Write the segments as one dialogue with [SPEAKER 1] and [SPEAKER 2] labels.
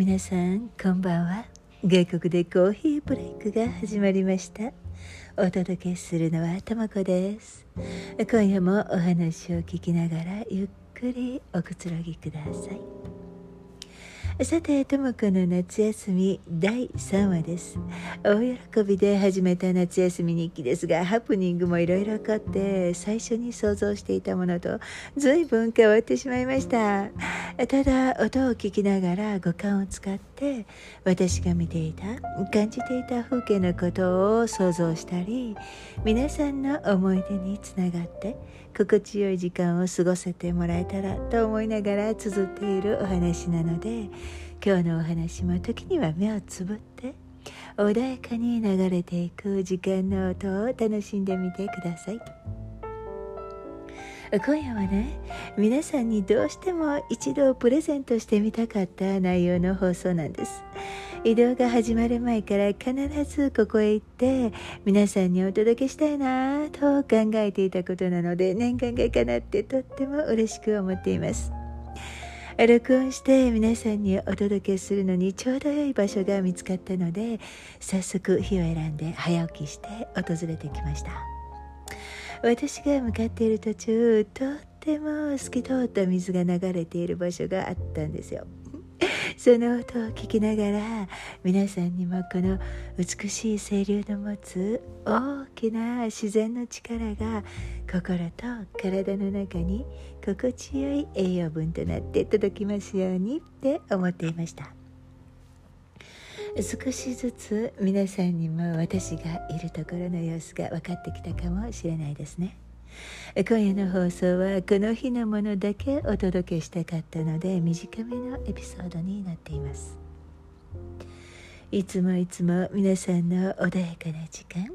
[SPEAKER 1] 皆さんこんばんは。外国でコーヒーブレイクが始まりました。お届けするのはともこです。今夜もお話を聞きながらゆっくりおくつろぎください。さて、ともこの夏休み第3話です。大喜びで始めた夏休み日記ですが、ハプニングもいろいろ起こって、最初に想像していたものと随分変わってしまいました。ただ、音を聞きながら五感を使って、私が見ていた、感じていた風景のことを想像したり、皆さんの思い出につながって、心地よい時間を過ごせてもらえたらと思いながら綴っているお話なので今日のお話も時には目をつぶって穏やかに流れていく時間の音を楽しんでみてください。今夜はね皆さんにどうしても一度プレゼントしてみたかった内容の放送なんです。移動が始まる前から必ずここへ行って皆さんにお届けしたいなと考えていたことなので念願が叶ってとっても嬉しく思っています。録音して皆さんにお届けするのにちょうど良い場所が見つかったので早速日を選んで早起きして訪れてきました。私が向かっている途中とっても透き通った水が流れている場所があったんですよ。その音を聞きながら皆さんにもこの美しい清流の持つ大きな自然の力が心と体の中に心地よい栄養分となって届きますようにって思っていました。少しずつ皆さんにも私がいるところの様子が分かってきたかもしれないですね。今夜の放送はこの日のものだけお届けしたかったので短めのエピソードになっています。いつもいつも皆さんの穏やかな時間。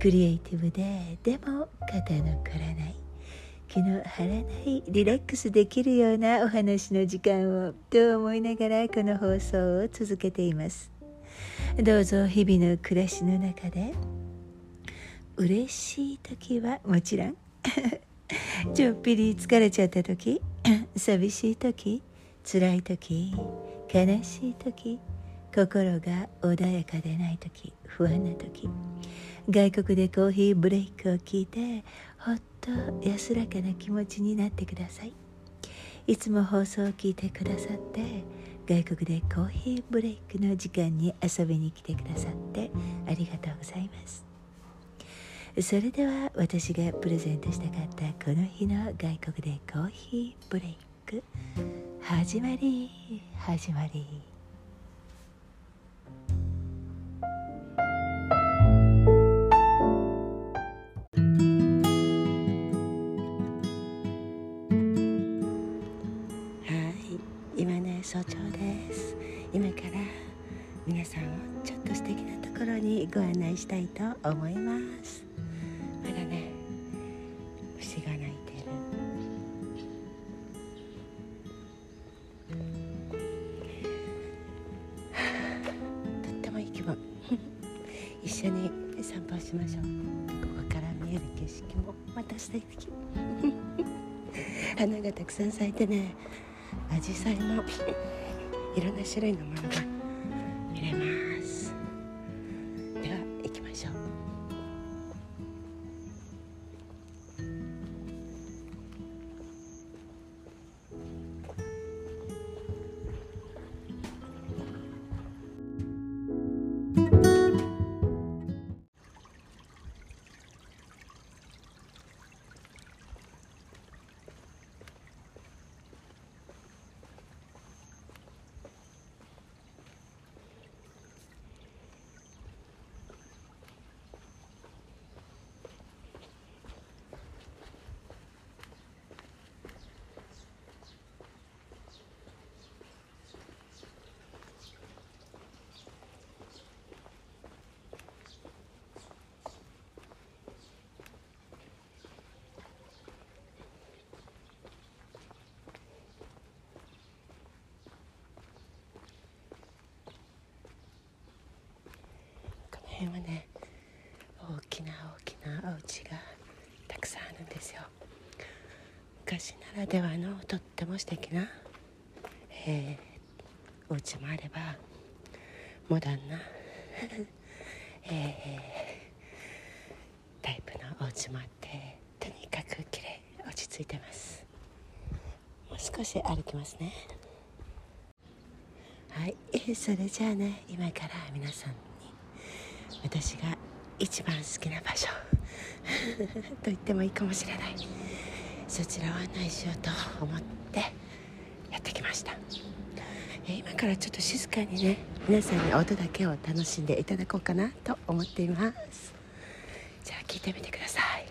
[SPEAKER 1] クリエイティブででも肩の凝らない。気の張らないリラックスできるようなお話の時間をと思いながらこの放送を続けています。どうぞ日々の暮らしの中で嬉しい時はもちろん。ちょっぴり疲れちゃった時 寂しい時辛い時悲しい時心が穏やかでない時不安な時。外国でコーヒーブレイクを聞いてほっと安らかな気持ちになってください。いつも放送を聞いてくださって外国でコーヒーブレイクの時間に遊びに来てくださってありがとうございます。それでは私がプレゼントしたかったこの日の外国でコーヒーブレイク始まり始まりにご案内したいと思います。まだね節が鳴いてる。とってもいい気分一緒に散歩しましょう。ここから見える景色もまた素敵。花がたくさん咲いてねアジサイも いろんな種類のものが辺はね大きな大きなお家がたくさんあるんですよ。昔ならではのとっても素敵な、えー、
[SPEAKER 2] お家もあればモダンな えー、タイプのお家もあってとにかく綺麗落ち着いてます。もう少し歩きますね。はいそれじゃあね今から皆さん私が一番好きな場所。と言ってもいいかもしれない。そちらを案内しようと思ってやってきました。今からちょっと静かにね皆さんに音だけを楽しんでいただこうかなと思っています。じゃあ聞いてみてください。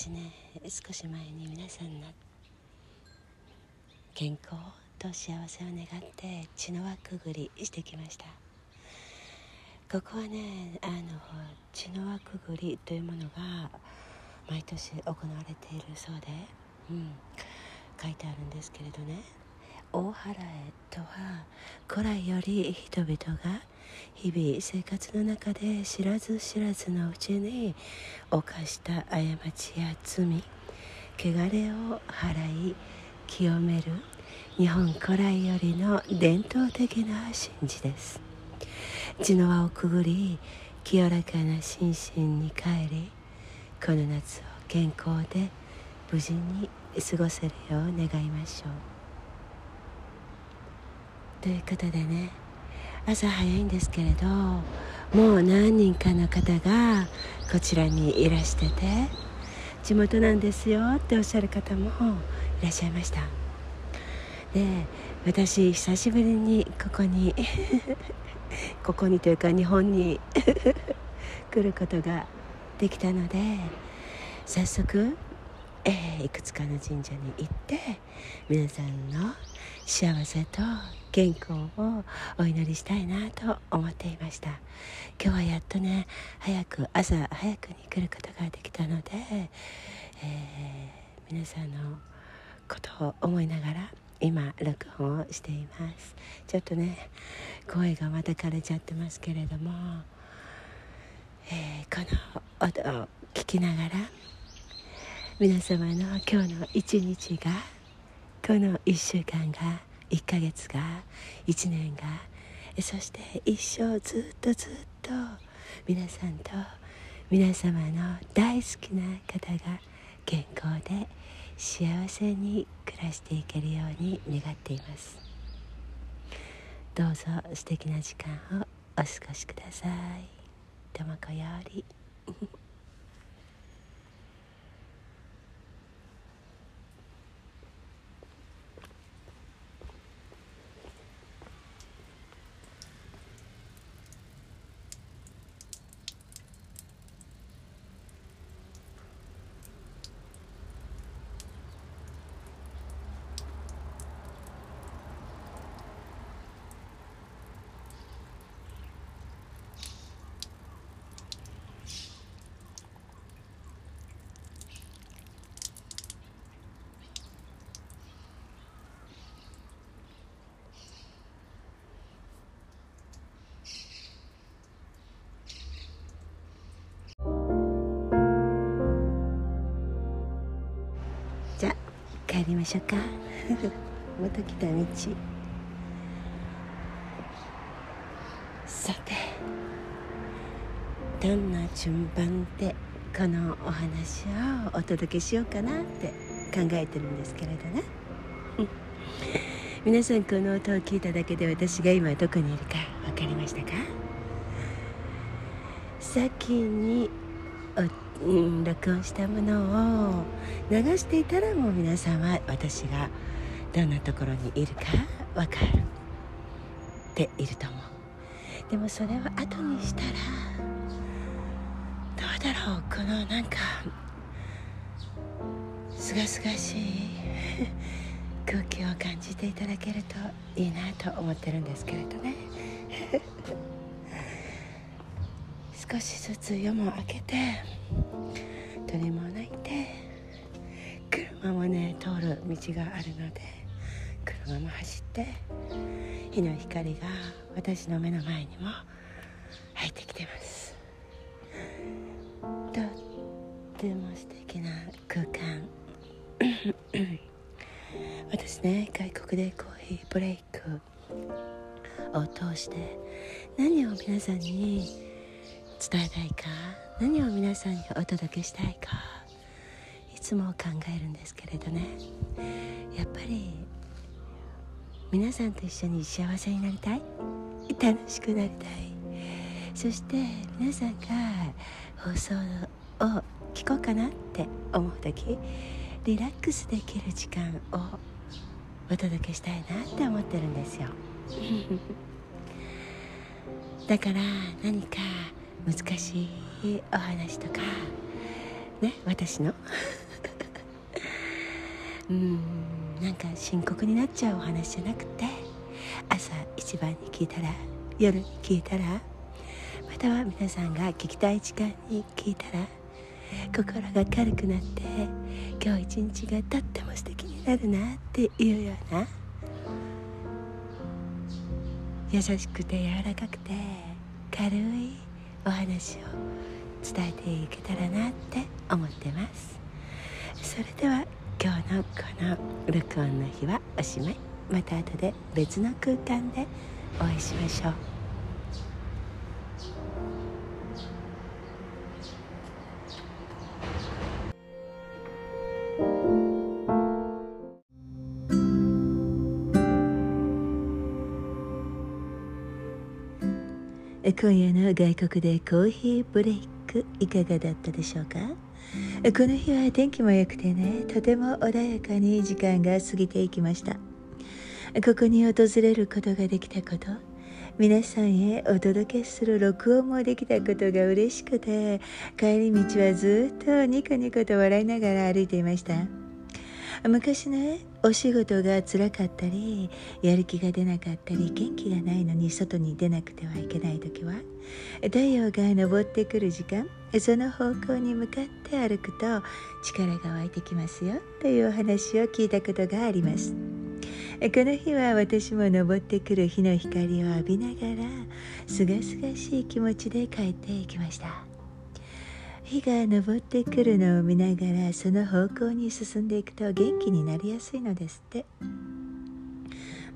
[SPEAKER 2] 私ね少し前に皆さんの健康と幸せを願って血の輪くぐりしてきました。ここはねあの血の輪くぐりというものが毎年行われているそうで、うん、書いてあるんですけれどね。大払えとは古来より人々が日々生活の中で知らず知らずのうちに犯した過ちや罪汚れを払い清める日本古来よりの伝統的な神事です。血の輪をくぐり清らかな心身に帰りこの夏を健康で無事に過ごせるよう願いましょう。ということでね朝早いんですけれどもう何人かの方がこちらにいらしてて地元なんですよっておっしゃる方もいらっしゃいました。で私久しぶりにここに ここにというか日本に 来ることができたので早速、えー、いくつかの神社に行って皆さんの幸せと健康をお祈りしたいなと思っていました。今日はやっとね早く朝早くに来ることができたので、えー、皆さんのことを思いながら今録音をしています。ちょっとね声がまた枯れちゃってますけれども、えー、この音を聞きながら皆様の今日の一日がこの1週間が1ヶ月が1年がそして一生ずっとずっと皆さんと皆様の大好きな方が健康で幸せに暮らしていけるように願っています。どうぞ素敵な時間をお過ごしください。ともこより帰りましょうか。また来た道。さてどんな順番でこのお話をお届けしようかなって考えてるんですけれどね。皆さんこの音を聞いただけで私が今どこにいるか分かりましたか？先にうん、録音したものを流していたらもう皆さんは私がどんなところにいるか分かる。っていると思う。でもそれは後にしたらどうだろう。このなんかすがすがしい空気を感じていただけるといいなと思ってるんですけれどね。少しずつ夜も明けて鳥も鳴いて車もね通る道があるので車も走って日の光が私の目の前にも入ってきてます。とっても素敵な空間。私ね外国でコーヒーブレイクを通して何を皆さんに伝えたいか？何を皆さんにお届けしたいか？いつも考えるんですけれどね。やっぱり皆さんと一緒に幸せになりたい？楽しくなりたい？そして皆さんが放送を聞こうかなって思う時リラックスできる時間をお届けしたいなって思ってるんですよ。だから何か難しいお話とかね私の。うんなんか深刻になっちゃうお話じゃなくて朝一番に聞いたら夜に聞いたらまたは皆さんが聞きたい時間に聞いたら心が軽くなって今日一日がとっても素敵になるなっていうような優しくて柔らかくて軽いお話を伝えていけたらなって思ってます。それでは今日のこの録音の日はおしまい。また後で別の空間でお会いしましょう。
[SPEAKER 1] 今夜の外国でコーヒーブレイクいかがだったでしょうか？この日は天気も良くてねとても穏やかに時間が過ぎていきました。ここに訪れることができたこと皆さんへお届けする録音もできたことが嬉しくて帰り道はずっとニコニコと笑いながら歩いていました。昔ねお仕事が辛かったりやる気が出なかったり元気がないのに外に出なくてはいけない時は太陽が昇ってくる時間その方向に向かって歩くと力が湧いてきますよというお話を聞いたことがあります。この日は私も昇ってくる日の光を浴びながらすがすがしい気持ちで帰っていきました。日が昇ってくるのを見ながらその方向に進んでいくと元気になりやすいのですって。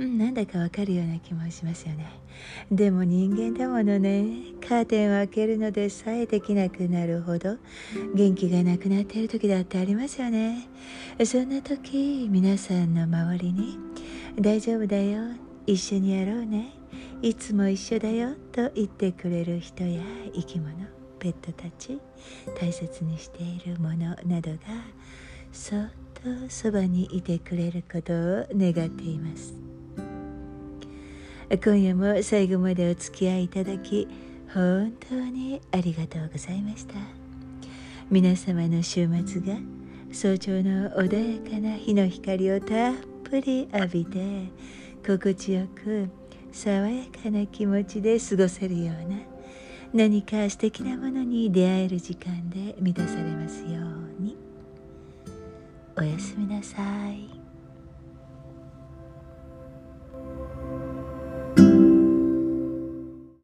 [SPEAKER 1] うん、なんだかわかるような気もしますよね。でも人間だものね。カーテンを開けるのでさえできなくなるほど元気がなくなっている時だってありますよね。そんな時皆さんの周りに「大丈夫だよ一緒にやろうねいつも一緒だよ」と言ってくれる人や生き物。ペットたち大切にしているものなどがそっとそばにいてくれることを願っています。今夜も最後までお付き合いいただき本当にありがとうございました。皆様の週末が早朝の穏やかな日の光をたっぷり浴びて心地よく爽やかな気持ちで過ごせるような何か素敵なものに出会える時間で満たされますようにおやすみなさい。